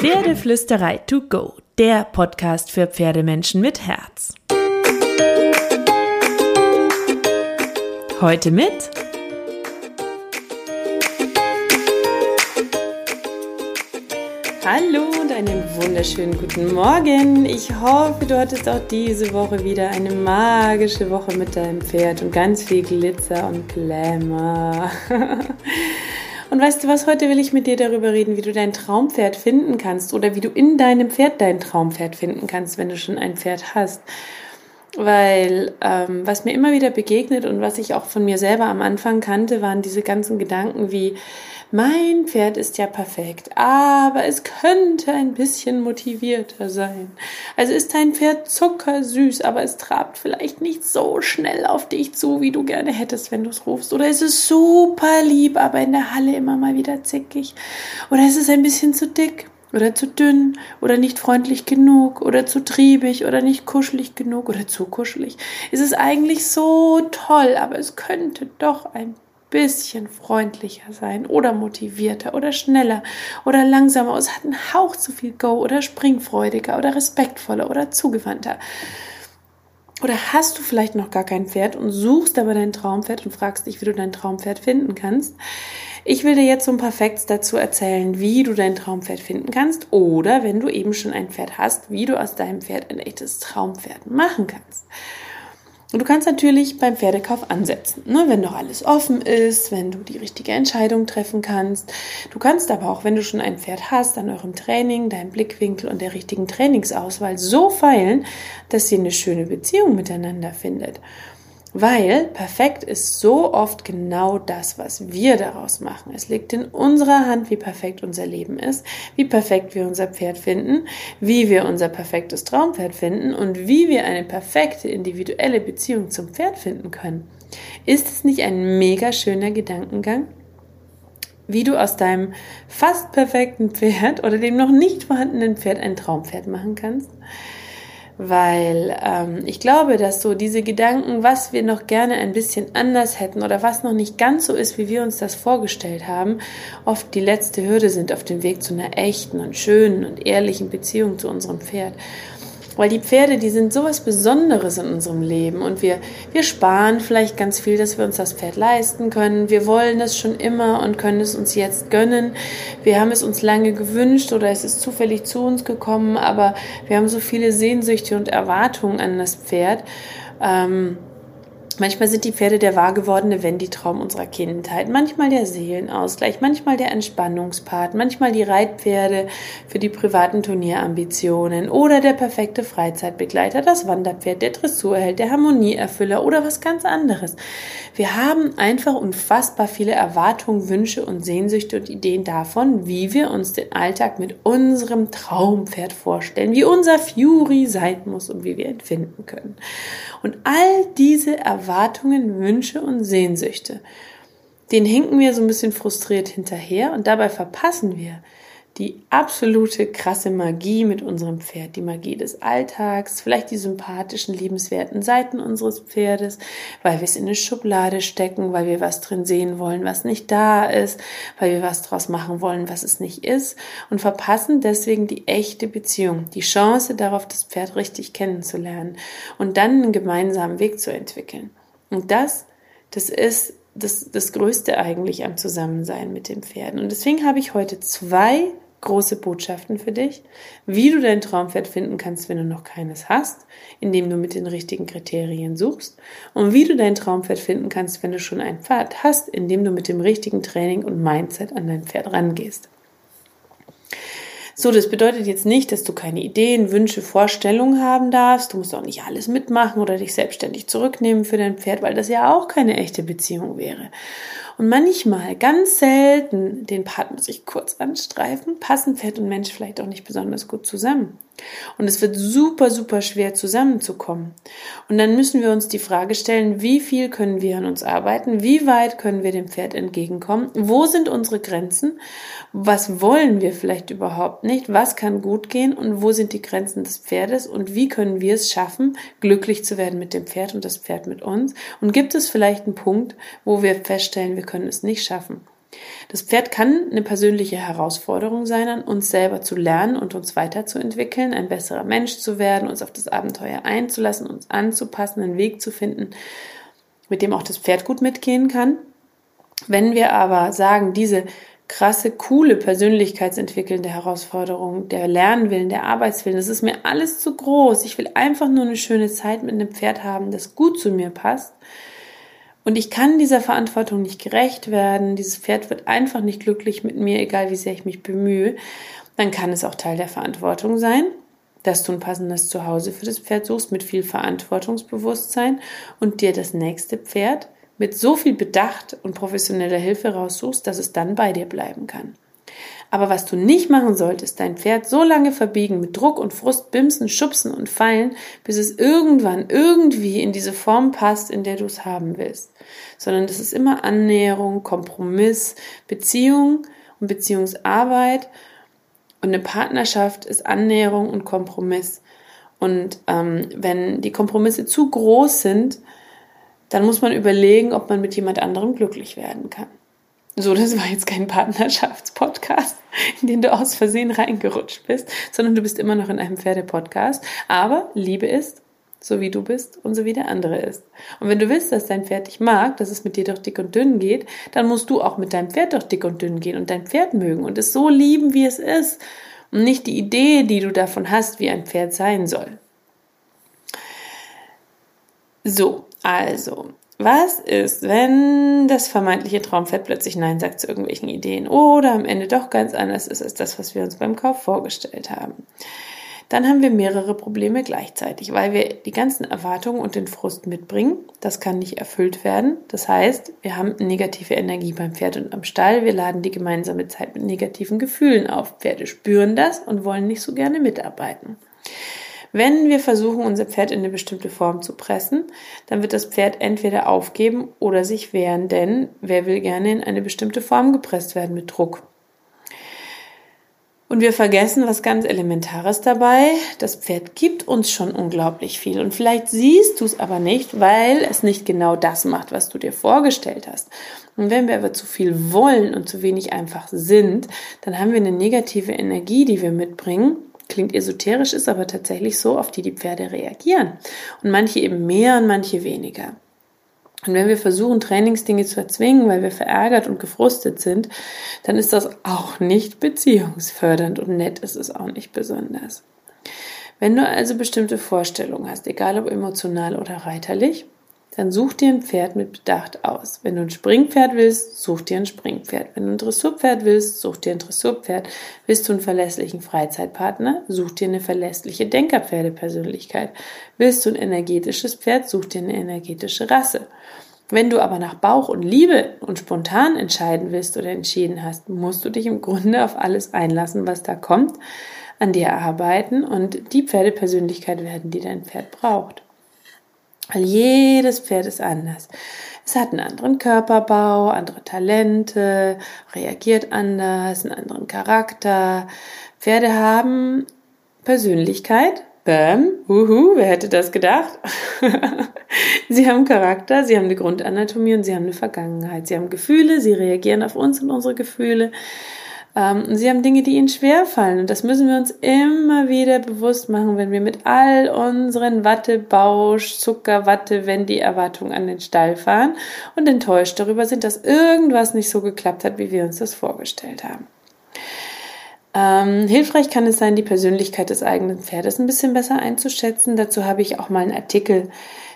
Pferdeflüsterei to go, der Podcast für Pferdemenschen mit Herz. Heute mit Hallo und einen wunderschönen guten Morgen. Ich hoffe, du hattest auch diese Woche wieder eine magische Woche mit deinem Pferd und ganz viel Glitzer und Glamour. Und weißt du was, heute will ich mit dir darüber reden, wie du dein Traumpferd finden kannst oder wie du in deinem Pferd dein Traumpferd finden kannst, wenn du schon ein Pferd hast. Weil ähm, was mir immer wieder begegnet und was ich auch von mir selber am Anfang kannte, waren diese ganzen Gedanken wie, mein Pferd ist ja perfekt, aber es könnte ein bisschen motivierter sein. Also ist dein Pferd zuckersüß, aber es trabt vielleicht nicht so schnell auf dich zu, wie du gerne hättest, wenn du es rufst. Oder ist es super lieb, aber in der Halle immer mal wieder zickig. Oder ist es ein bisschen zu dick oder zu dünn oder nicht freundlich genug oder zu triebig oder nicht kuschelig genug oder zu kuschelig. Ist es eigentlich so toll, aber es könnte doch ein bisschen freundlicher sein oder motivierter oder schneller oder langsamer. Es hat einen Hauch zu viel Go oder springfreudiger oder respektvoller oder zugewandter. Oder hast du vielleicht noch gar kein Pferd und suchst aber dein Traumpferd und fragst dich, wie du dein Traumpferd finden kannst? Ich will dir jetzt so ein paar Facts dazu erzählen, wie du dein Traumpferd finden kannst oder wenn du eben schon ein Pferd hast, wie du aus deinem Pferd ein echtes Traumpferd machen kannst. Und du kannst natürlich beim Pferdekauf ansetzen, ne? wenn noch alles offen ist, wenn du die richtige Entscheidung treffen kannst. Du kannst aber auch, wenn du schon ein Pferd hast, an eurem Training, deinem Blickwinkel und der richtigen Trainingsauswahl so feilen, dass ihr eine schöne Beziehung miteinander findet. Weil perfekt ist so oft genau das, was wir daraus machen. Es liegt in unserer Hand, wie perfekt unser Leben ist, wie perfekt wir unser Pferd finden, wie wir unser perfektes Traumpferd finden und wie wir eine perfekte individuelle Beziehung zum Pferd finden können. Ist es nicht ein mega schöner Gedankengang? Wie du aus deinem fast perfekten Pferd oder dem noch nicht vorhandenen Pferd ein Traumpferd machen kannst? Weil ähm, ich glaube, dass so diese Gedanken, was wir noch gerne ein bisschen anders hätten oder was noch nicht ganz so ist, wie wir uns das vorgestellt haben, oft die letzte Hürde sind auf dem Weg zu einer echten und schönen und ehrlichen Beziehung zu unserem Pferd. Weil die Pferde, die sind sowas Besonderes in unserem Leben und wir, wir sparen vielleicht ganz viel, dass wir uns das Pferd leisten können. Wir wollen es schon immer und können es uns jetzt gönnen. Wir haben es uns lange gewünscht oder es ist zufällig zu uns gekommen, aber wir haben so viele Sehnsüchte und Erwartungen an das Pferd. Ähm, Manchmal sind die Pferde der wahr gewordene Wendy-Traum unserer Kindheit, manchmal der Seelenausgleich, manchmal der Entspannungspart, manchmal die Reitpferde für die privaten Turnierambitionen oder der perfekte Freizeitbegleiter, das Wanderpferd, der Dressurheld, der Harmonieerfüller oder was ganz anderes. Wir haben einfach unfassbar viele Erwartungen, Wünsche und Sehnsüchte und Ideen davon, wie wir uns den Alltag mit unserem Traumpferd vorstellen, wie unser Fury sein muss und wie wir ihn finden können. Und all diese Erwartungen, Wünsche und Sehnsüchte, den hinken wir so ein bisschen frustriert hinterher und dabei verpassen wir, die absolute krasse Magie mit unserem Pferd, die Magie des Alltags, vielleicht die sympathischen, liebenswerten Seiten unseres Pferdes, weil wir es in eine Schublade stecken, weil wir was drin sehen wollen, was nicht da ist, weil wir was draus machen wollen, was es nicht ist und verpassen deswegen die echte Beziehung, die Chance darauf, das Pferd richtig kennenzulernen und dann einen gemeinsamen Weg zu entwickeln. Und das, das ist das, das Größte eigentlich am Zusammensein mit den Pferden. Und deswegen habe ich heute zwei große Botschaften für dich, wie du dein Traumpferd finden kannst, wenn du noch keines hast, indem du mit den richtigen Kriterien suchst und wie du dein Traumpferd finden kannst, wenn du schon ein Pferd hast, indem du mit dem richtigen Training und Mindset an dein Pferd rangehst. So, das bedeutet jetzt nicht, dass du keine Ideen, Wünsche, Vorstellungen haben darfst. Du musst auch nicht alles mitmachen oder dich selbstständig zurücknehmen für dein Pferd, weil das ja auch keine echte Beziehung wäre. Und manchmal, ganz selten, den Part muss ich kurz anstreifen, passen Pferd und Mensch vielleicht auch nicht besonders gut zusammen. Und es wird super, super schwer zusammenzukommen. Und dann müssen wir uns die Frage stellen, wie viel können wir an uns arbeiten? Wie weit können wir dem Pferd entgegenkommen? Wo sind unsere Grenzen? Was wollen wir vielleicht überhaupt nicht? Was kann gut gehen? Und wo sind die Grenzen des Pferdes? Und wie können wir es schaffen, glücklich zu werden mit dem Pferd und das Pferd mit uns? Und gibt es vielleicht einen Punkt, wo wir feststellen, wir können es nicht schaffen? Das Pferd kann eine persönliche Herausforderung sein, an uns selber zu lernen und uns weiterzuentwickeln, ein besserer Mensch zu werden, uns auf das Abenteuer einzulassen, uns anzupassen, einen Weg zu finden, mit dem auch das Pferd gut mitgehen kann. Wenn wir aber sagen, diese krasse, coole persönlichkeitsentwickelnde Herausforderung, der Lernwillen, der Arbeitswillen, das ist mir alles zu groß. Ich will einfach nur eine schöne Zeit mit einem Pferd haben, das gut zu mir passt und ich kann dieser Verantwortung nicht gerecht werden. Dieses Pferd wird einfach nicht glücklich mit mir, egal wie sehr ich mich bemühe. Dann kann es auch Teil der Verantwortung sein, dass du ein passendes Zuhause für das Pferd suchst mit viel Verantwortungsbewusstsein und dir das nächste Pferd mit so viel Bedacht und professioneller Hilfe raussuchst, dass es dann bei dir bleiben kann. Aber was du nicht machen solltest, dein Pferd so lange verbiegen mit Druck und Frust, Bimsen, Schubsen und Fallen, bis es irgendwann irgendwie in diese Form passt, in der du es haben willst. Sondern das ist immer Annäherung, Kompromiss, Beziehung und Beziehungsarbeit. Und eine Partnerschaft ist Annäherung und Kompromiss. Und ähm, wenn die Kompromisse zu groß sind, dann muss man überlegen, ob man mit jemand anderem glücklich werden kann. So, das war jetzt kein Partnerschaftspodcast, in den du aus Versehen reingerutscht bist, sondern du bist immer noch in einem Pferdepodcast. Aber Liebe ist, so wie du bist und so wie der andere ist. Und wenn du willst, dass dein Pferd dich mag, dass es mit dir durch dick und dünn geht, dann musst du auch mit deinem Pferd durch dick und dünn gehen und dein Pferd mögen und es so lieben, wie es ist. Und nicht die Idee, die du davon hast, wie ein Pferd sein soll. So, also, was ist, wenn das vermeintliche Traumpferd plötzlich Nein sagt zu irgendwelchen Ideen oder am Ende doch ganz anders ist als das, was wir uns beim Kauf vorgestellt haben? Dann haben wir mehrere Probleme gleichzeitig, weil wir die ganzen Erwartungen und den Frust mitbringen. Das kann nicht erfüllt werden. Das heißt, wir haben negative Energie beim Pferd und am Stall. Wir laden die gemeinsame Zeit mit negativen Gefühlen auf. Pferde spüren das und wollen nicht so gerne mitarbeiten. Wenn wir versuchen, unser Pferd in eine bestimmte Form zu pressen, dann wird das Pferd entweder aufgeben oder sich wehren, denn wer will gerne in eine bestimmte Form gepresst werden mit Druck? Und wir vergessen was ganz Elementares dabei. Das Pferd gibt uns schon unglaublich viel. Und vielleicht siehst du es aber nicht, weil es nicht genau das macht, was du dir vorgestellt hast. Und wenn wir aber zu viel wollen und zu wenig einfach sind, dann haben wir eine negative Energie, die wir mitbringen klingt esoterisch, ist aber tatsächlich so, auf die die Pferde reagieren. Und manche eben mehr und manche weniger. Und wenn wir versuchen, Trainingsdinge zu erzwingen, weil wir verärgert und gefrustet sind, dann ist das auch nicht beziehungsfördernd und nett ist es auch nicht besonders. Wenn du also bestimmte Vorstellungen hast, egal ob emotional oder reiterlich, dann such dir ein Pferd mit Bedacht aus. Wenn du ein Springpferd willst, such dir ein Springpferd. Wenn du ein Dressurpferd willst, such dir ein Dressurpferd. Willst du einen verlässlichen Freizeitpartner, such dir eine verlässliche Denkerpferdepersönlichkeit. Willst du ein energetisches Pferd, such dir eine energetische Rasse. Wenn du aber nach Bauch und Liebe und spontan entscheiden willst oder entschieden hast, musst du dich im Grunde auf alles einlassen, was da kommt, an dir arbeiten und die Pferdepersönlichkeit werden, die dein Pferd braucht. Weil jedes Pferd ist anders. Es hat einen anderen Körperbau, andere Talente, reagiert anders, einen anderen Charakter. Pferde haben Persönlichkeit. Bam, uhu, wer hätte das gedacht? sie haben Charakter, sie haben eine Grundanatomie und sie haben eine Vergangenheit. Sie haben Gefühle, sie reagieren auf uns und unsere Gefühle. Ähm, sie haben Dinge, die ihnen schwerfallen. Und das müssen wir uns immer wieder bewusst machen, wenn wir mit all unseren Wattebausch, Zuckerwatte, wenn die Erwartungen an den Stall fahren und enttäuscht darüber sind, dass irgendwas nicht so geklappt hat, wie wir uns das vorgestellt haben. Ähm, hilfreich kann es sein, die Persönlichkeit des eigenen Pferdes ein bisschen besser einzuschätzen. Dazu habe ich auch mal einen Artikel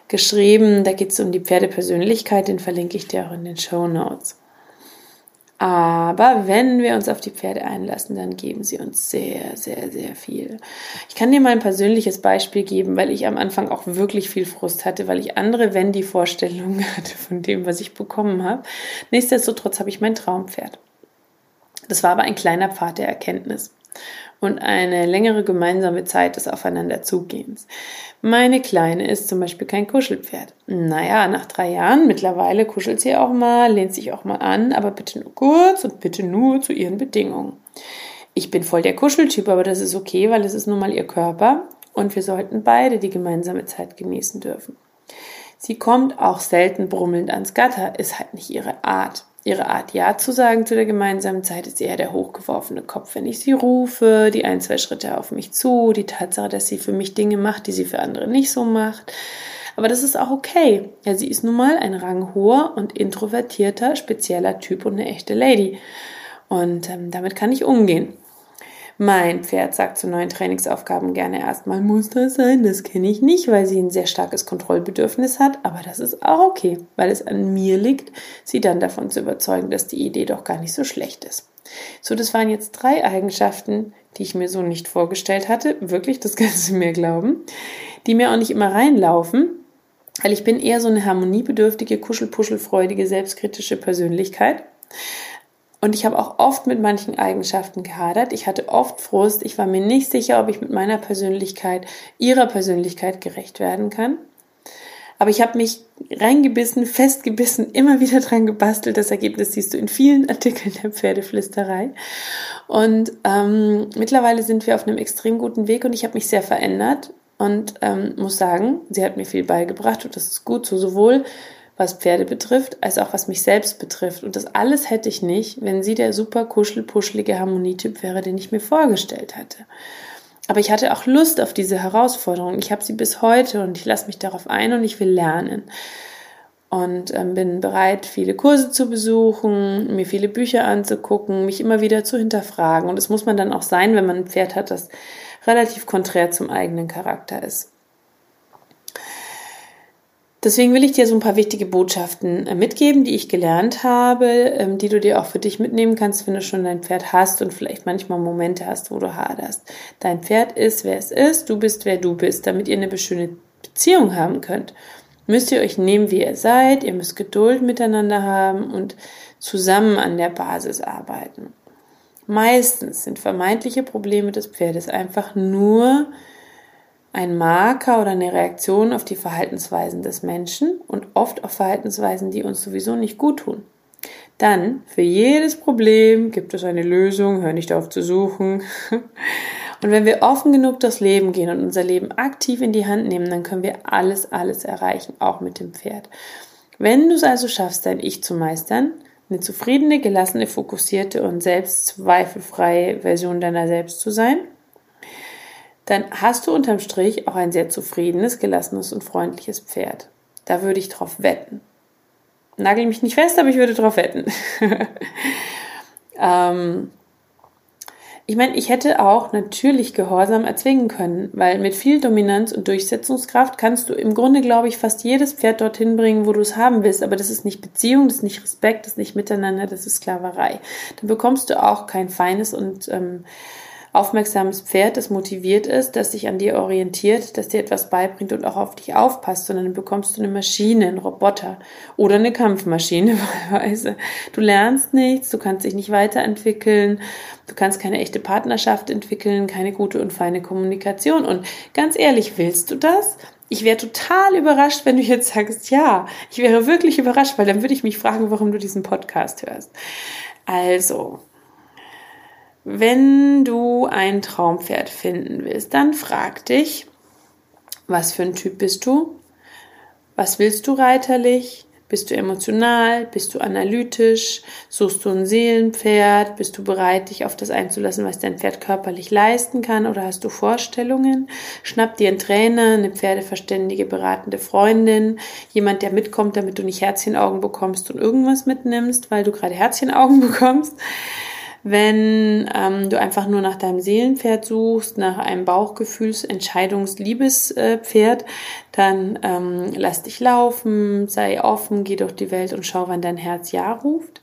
geschrieben. Da geht es um die Pferdepersönlichkeit, den verlinke ich dir auch in den Show Notes. Aber wenn wir uns auf die Pferde einlassen, dann geben sie uns sehr, sehr, sehr viel. Ich kann dir mal ein persönliches Beispiel geben, weil ich am Anfang auch wirklich viel Frust hatte, weil ich andere Wendy-Vorstellungen hatte von dem, was ich bekommen habe. Nichtsdestotrotz habe ich mein Traumpferd. Das war aber ein kleiner Pfad der Erkenntnis und eine längere gemeinsame Zeit des Aufeinanderzugehens. Meine Kleine ist zum Beispiel kein Kuschelpferd. Naja, nach drei Jahren, mittlerweile kuschelt sie auch mal, lehnt sich auch mal an, aber bitte nur kurz und bitte nur zu ihren Bedingungen. Ich bin voll der Kuscheltyp, aber das ist okay, weil es ist nun mal ihr Körper und wir sollten beide die gemeinsame Zeit genießen dürfen. Sie kommt auch selten brummelnd ans Gatter, ist halt nicht ihre Art. Ihre Art Ja zu sagen zu der gemeinsamen Zeit ist eher der hochgeworfene Kopf, wenn ich sie rufe, die ein, zwei Schritte auf mich zu, die Tatsache, dass sie für mich Dinge macht, die sie für andere nicht so macht. Aber das ist auch okay. Ja, sie ist nun mal ein ranghoher und introvertierter, spezieller Typ und eine echte Lady. Und ähm, damit kann ich umgehen. Mein Pferd sagt zu neuen Trainingsaufgaben gerne erstmal, muss das sein? Das kenne ich nicht, weil sie ein sehr starkes Kontrollbedürfnis hat. Aber das ist auch okay, weil es an mir liegt, sie dann davon zu überzeugen, dass die Idee doch gar nicht so schlecht ist. So, das waren jetzt drei Eigenschaften, die ich mir so nicht vorgestellt hatte. Wirklich, das kannst du mir glauben. Die mir auch nicht immer reinlaufen, weil ich bin eher so eine harmoniebedürftige, kuschelpuschelfreudige, selbstkritische Persönlichkeit. Und ich habe auch oft mit manchen Eigenschaften gehadert. Ich hatte oft Frust. Ich war mir nicht sicher, ob ich mit meiner Persönlichkeit, ihrer Persönlichkeit gerecht werden kann. Aber ich habe mich reingebissen, festgebissen, immer wieder dran gebastelt. Das Ergebnis siehst du in vielen Artikeln der Pferdeflüsterei. Und ähm, mittlerweile sind wir auf einem extrem guten Weg und ich habe mich sehr verändert und ähm, muss sagen, sie hat mir viel beigebracht und das ist gut so, sowohl was Pferde betrifft, als auch was mich selbst betrifft. Und das alles hätte ich nicht, wenn sie der super kuschelpuschelige Harmonietyp wäre, den ich mir vorgestellt hatte. Aber ich hatte auch Lust auf diese Herausforderung. Ich habe sie bis heute und ich lasse mich darauf ein und ich will lernen. Und ähm, bin bereit, viele Kurse zu besuchen, mir viele Bücher anzugucken, mich immer wieder zu hinterfragen. Und das muss man dann auch sein, wenn man ein Pferd hat, das relativ konträr zum eigenen Charakter ist. Deswegen will ich dir so ein paar wichtige Botschaften äh, mitgeben, die ich gelernt habe, ähm, die du dir auch für dich mitnehmen kannst, wenn du schon dein Pferd hast und vielleicht manchmal Momente hast, wo du haderst. Dein Pferd ist, wer es ist, du bist, wer du bist, damit ihr eine schöne Beziehung haben könnt. Müsst ihr euch nehmen, wie ihr seid, ihr müsst Geduld miteinander haben und zusammen an der Basis arbeiten. Meistens sind vermeintliche Probleme des Pferdes einfach nur ein Marker oder eine Reaktion auf die Verhaltensweisen des Menschen und oft auf Verhaltensweisen, die uns sowieso nicht gut tun. Dann, für jedes Problem gibt es eine Lösung, hör nicht auf zu suchen. Und wenn wir offen genug durchs Leben gehen und unser Leben aktiv in die Hand nehmen, dann können wir alles, alles erreichen, auch mit dem Pferd. Wenn du es also schaffst, dein Ich zu meistern, eine zufriedene, gelassene, fokussierte und selbstzweifelfreie Version deiner selbst zu sein, dann hast du unterm Strich auch ein sehr zufriedenes, gelassenes und freundliches Pferd. Da würde ich drauf wetten. Nagel mich nicht fest, aber ich würde drauf wetten. ähm, ich meine, ich hätte auch natürlich Gehorsam erzwingen können, weil mit viel Dominanz und Durchsetzungskraft kannst du im Grunde, glaube ich, fast jedes Pferd dorthin bringen, wo du es haben willst. Aber das ist nicht Beziehung, das ist nicht Respekt, das ist nicht Miteinander, das ist Sklaverei. Dann bekommst du auch kein feines und ähm, aufmerksames Pferd, das motiviert ist, das sich an dir orientiert, das dir etwas beibringt und auch auf dich aufpasst, sondern dann bekommst du eine Maschine, einen Roboter oder eine Kampfmaschine wahlweise. Du lernst nichts, du kannst dich nicht weiterentwickeln, du kannst keine echte Partnerschaft entwickeln, keine gute und feine Kommunikation. Und ganz ehrlich, willst du das? Ich wäre total überrascht, wenn du jetzt sagst, ja, ich wäre wirklich überrascht, weil dann würde ich mich fragen, warum du diesen Podcast hörst. Also, wenn du ein Traumpferd finden willst, dann frag dich, was für ein Typ bist du? Was willst du reiterlich? Bist du emotional? Bist du analytisch? Suchst du ein Seelenpferd? Bist du bereit, dich auf das einzulassen, was dein Pferd körperlich leisten kann? Oder hast du Vorstellungen? Schnapp dir einen Trainer, eine pferdeverständige, beratende Freundin, jemand, der mitkommt, damit du nicht Herzchenaugen bekommst und irgendwas mitnimmst, weil du gerade Herzchenaugen bekommst. Wenn ähm, du einfach nur nach deinem Seelenpferd suchst, nach einem Bauchgefühls-, Entscheidungs-, Liebespferd, dann ähm, lass dich laufen, sei offen, geh durch die Welt und schau, wann dein Herz Ja ruft.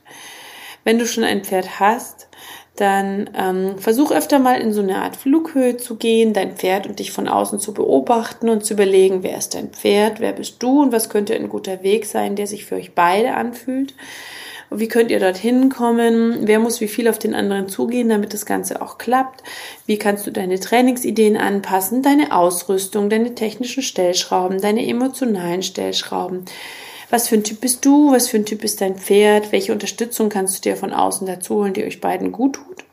Wenn du schon ein Pferd hast, dann ähm, versuch öfter mal in so eine Art Flughöhe zu gehen, dein Pferd und dich von außen zu beobachten und zu überlegen, wer ist dein Pferd, wer bist du und was könnte ein guter Weg sein, der sich für euch beide anfühlt. Wie könnt ihr dorthin kommen? Wer muss wie viel auf den anderen zugehen, damit das Ganze auch klappt? Wie kannst du deine Trainingsideen anpassen, deine Ausrüstung, deine technischen Stellschrauben, deine emotionalen Stellschrauben? Was für ein Typ bist du? Was für ein Typ ist dein Pferd? Welche Unterstützung kannst du dir von außen dazu holen, die euch beiden gut tut?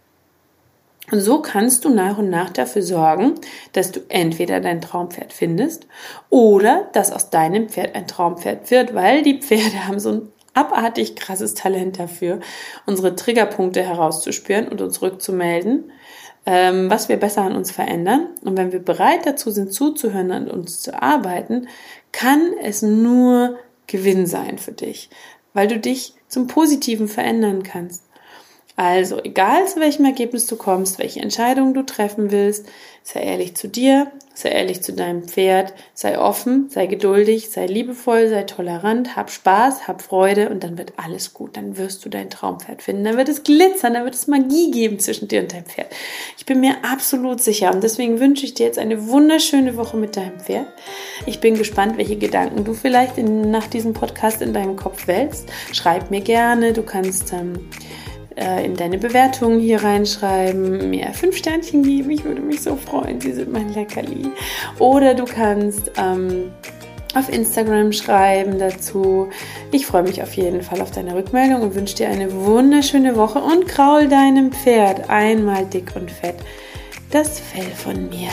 Und so kannst du nach und nach dafür sorgen, dass du entweder dein Traumpferd findest oder dass aus deinem Pferd ein Traumpferd wird, weil die Pferde haben so ein abartig krasses Talent dafür, unsere Triggerpunkte herauszuspüren und uns rückzumelden, ähm, was wir besser an uns verändern. Und wenn wir bereit dazu sind, zuzuhören und uns zu arbeiten, kann es nur Gewinn sein für dich, weil du dich zum Positiven verändern kannst. Also, egal zu welchem Ergebnis du kommst, welche Entscheidung du treffen willst, sei ehrlich zu dir, sei ehrlich zu deinem Pferd, sei offen, sei geduldig, sei liebevoll, sei tolerant, hab Spaß, hab Freude und dann wird alles gut. Dann wirst du dein Traumpferd finden. Dann wird es glitzern, dann wird es Magie geben zwischen dir und deinem Pferd. Ich bin mir absolut sicher und deswegen wünsche ich dir jetzt eine wunderschöne Woche mit deinem Pferd. Ich bin gespannt, welche Gedanken du vielleicht in, nach diesem Podcast in deinem Kopf wälzt. Schreib mir gerne, du kannst ähm, äh, in deine Bewertungen hier reinschreiben, mir fünf Sternchen geben. Ich würde mich so freuen. Sie sind mein Leckerli. Oder du kannst ähm, auf Instagram schreiben dazu. Ich freue mich auf jeden Fall auf deine Rückmeldung und wünsche dir eine wunderschöne Woche und kraul deinem Pferd einmal dick und fett das Fell von mir.